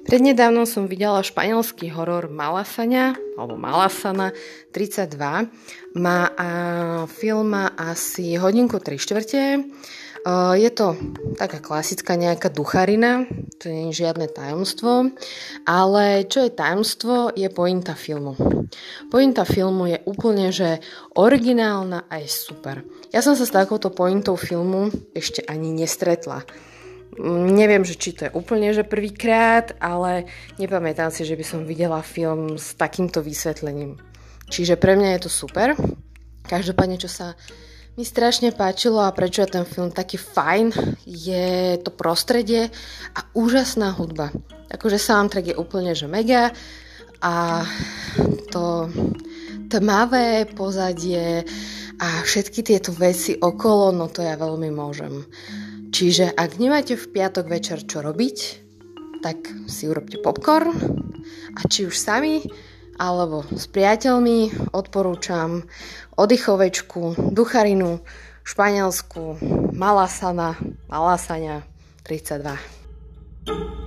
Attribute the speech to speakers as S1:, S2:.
S1: Prednedávno som videla španielský horor Malasania, alebo Malasana 32. Má a, film má asi hodinku 3 štvrte. Je to taká klasická nejaká ducharina, to nie je žiadne tajomstvo, ale čo je tajomstvo, je pointa filmu. Pointa filmu je úplne, že originálna a je super. Ja som sa s takouto pointou filmu ešte ani nestretla. Neviem, že či to je úplne že prvýkrát, ale nepamätám si, že by som videla film s takýmto vysvetlením. Čiže pre mňa je to super. Každopádne, čo sa mi strašne páčilo a prečo je ten film taký fajn, je to prostredie a úžasná hudba. Akože soundtrack je úplne že mega a to tmavé pozadie a všetky tieto veci okolo, no to ja veľmi môžem. Čiže ak nemáte v piatok večer čo robiť, tak si urobte popcorn a či už sami alebo s priateľmi odporúčam oddychovečku, ducharinu, španielsku, malasana, malasania 32.